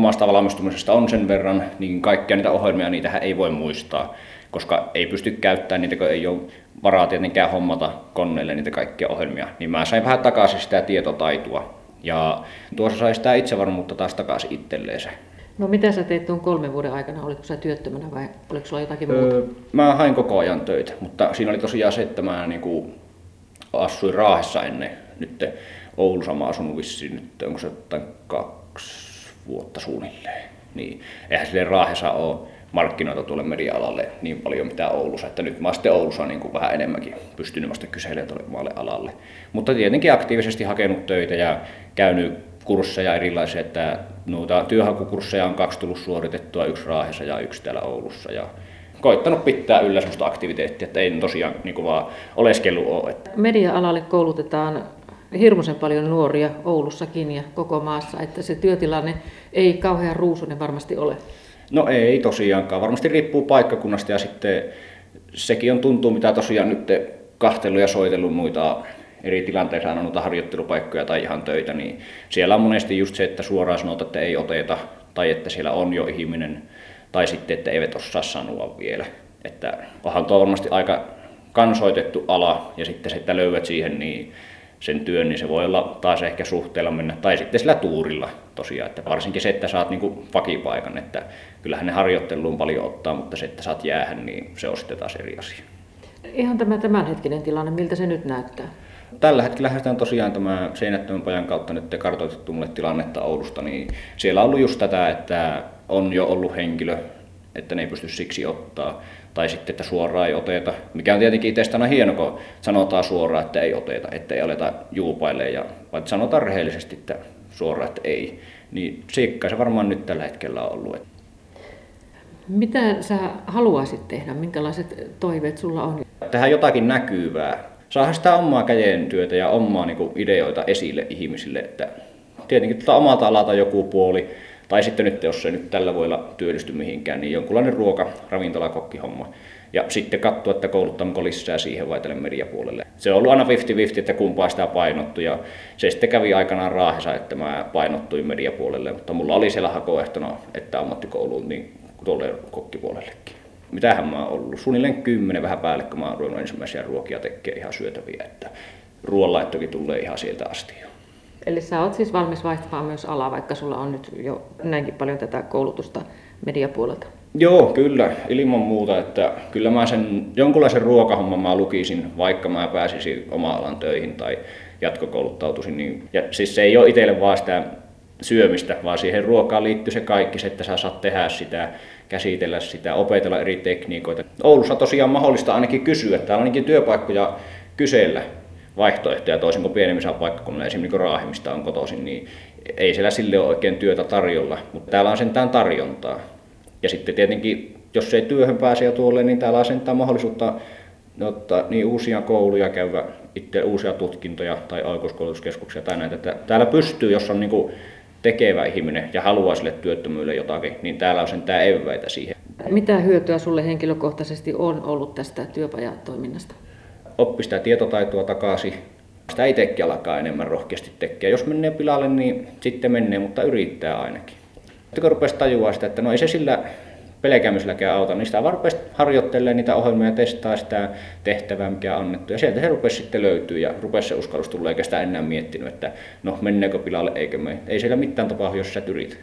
omasta valmistumisesta on sen verran, niin kaikkia niitä ohjelmia niitä ei voi muistaa, koska ei pysty käyttämään niitä, kun ei ole varaa tietenkään hommata koneelle niitä kaikkia ohjelmia. Niin mä sain vähän takaisin sitä tietotaitoa. Ja tuossa sai sitä itsevarmuutta taas takaisin itselleen No mitä sä teit tuon kolmen vuoden aikana? Oliko sä työttömänä vai oliko sulla jotakin muuta? Öö, mä hain koko ajan töitä, mutta siinä oli tosiaan se, että mä niin kuin asuin Raahessa ennen. Nyt Oulussa mä asunut vissiin nyt, onko se jotain kaksi vuotta suunnilleen. Niin, eihän sille Raahessa ole markkinoita tuolle media-alalle niin paljon mitä Oulussa, että nyt mä sitten Oulussa niin kuin vähän enemmänkin pystynyt vasta kyselemään tuolle alalle. Mutta tietenkin aktiivisesti hakenut töitä ja käynyt kursseja erilaisia, että noita työhakukursseja on kaksi tullut suoritettua, yksi Raahessa ja yksi täällä Oulussa. Ja koittanut pitää yllä sellaista aktiviteettia, että ei tosiaan niin kuin vaan oleskellut ole. Media-alalle koulutetaan hirmuisen paljon nuoria Oulussakin ja koko maassa, että se työtilanne ei kauhean ruusunen varmasti ole. No ei tosiaankaan. Varmasti riippuu paikkakunnasta ja sitten sekin on tuntuu, mitä tosiaan nyt kahtellut ja soitellut muita eri tilanteissa on noita harjoittelupaikkoja tai ihan töitä, niin siellä on monesti just se, että suoraan sanotaan, että ei oteta, tai että siellä on jo ihminen, tai sitten, että eivät osaa sanoa vielä. Että onhan tuo varmasti aika kansoitettu ala, ja sitten se, että löydät siihen niin sen työn, niin se voi olla taas ehkä suhteella mennä, tai sitten sillä tuurilla tosiaan, että varsinkin se, että saat niin vakipaikan, että kyllähän ne harjoitteluun paljon ottaa, mutta se, että saat jäähän, niin se on sitten taas eri asia. Ihan tämä tämänhetkinen tilanne, miltä se nyt näyttää? Tällä hetkellä lähdetään tosiaan tämä Seinättömän pojan kautta nyt kartoitettu mulle tilannetta Oulusta, niin siellä on ollut just tätä, että on jo ollut henkilö, että ne ei pysty siksi ottaa, tai sitten, että suoraan ei oteta, mikä on tietenkin itsestä aina hieno, kun sanotaan suoraan, että ei oteta, että ei aleta juupaille, ja vaikka sanotaan rehellisesti, että suoraan, että ei, niin siikka se varmaan nyt tällä hetkellä on ollut. Mitä sä haluaisit tehdä? Minkälaiset toiveet sulla on? Tehdä jotakin näkyvää, saada sitä omaa käden työtä ja omaa niin kuin, ideoita esille ihmisille. Että tietenkin tuota omalta alalta joku puoli, tai sitten nyt jos se nyt tällä voilla työllisty mihinkään, niin jonkunlainen ruoka, ravintola, kokkihomma. Ja sitten katsoa, että kouluttammeko lisää siihen vai tälle mediapuolelle. Se on ollut aina 50-50, että kumpaa sitä painottu. Ja se sitten kävi aikanaan raahessa, että mä painottuin mediapuolelle. Mutta mulla oli siellä hakoehtona, että ammattikouluun, niin tuolle kokkipuolellekin mitähän mä oon ollut, suunnilleen kymmenen vähän päälle, kun mä oon ensimmäisiä ruokia tekemään ihan syötäviä, että ruoanlaittokin tulee ihan sieltä asti jo. Eli sä oot siis valmis vaihtamaan myös alaa, vaikka sulla on nyt jo näinkin paljon tätä koulutusta mediapuolelta? Joo, kyllä, ilman muuta, että kyllä mä sen jonkunlaisen ruokahomman mä lukisin, vaikka mä pääsisin oma alan töihin tai jatkokouluttautuisin. Niin, ja siis se ei ole itselle vaan sitä syömistä, vaan siihen ruokaan liittyy se kaikki, se, että sä saat tehdä sitä, käsitellä sitä, opetella eri tekniikoita. Oulussa tosiaan mahdollista ainakin kysyä, täällä ainakin työpaikkoja kysellä vaihtoehtoja toisin kuin pienemmissä paikkakunnilla, esimerkiksi niin Raahimista on kotoisin, niin ei siellä sille ole oikein työtä tarjolla, mutta täällä on sentään tarjontaa. Ja sitten tietenkin, jos ei työhön pääse jo tuolle, niin täällä on sentään mahdollisuutta ottaa niin uusia kouluja, käydä itse uusia tutkintoja tai aikuiskoulutuskeskuksia tai näitä. Täällä pystyy, jos on niin kuin tekevä ihminen ja haluaa sille työttömyydelle jotakin, niin täällä on sen tämä eväitä siihen. Mitä hyötyä sulle henkilökohtaisesti on ollut tästä työpajatoiminnasta? Oppi sitä tietotaitoa takaisin. Sitä itsekin alkaa enemmän rohkeasti tekemään. Jos menee pilalle, niin sitten menee, mutta yrittää ainakin. Sitten kun rupesi tajua sitä, että no ei se sillä pelkäämiselläkään auta, niin sitä vaan rupesi harjoittelemaan niitä ohjelmia testaa sitä tehtävää, mikä on annettu. Ja sieltä se rupesi sitten löytyy ja rupesi se uskallus tulla, eikä sitä enää miettinyt, että no menneekö pilalle, eikö me. Ei siellä mitään tapahdu, jos sä yrit.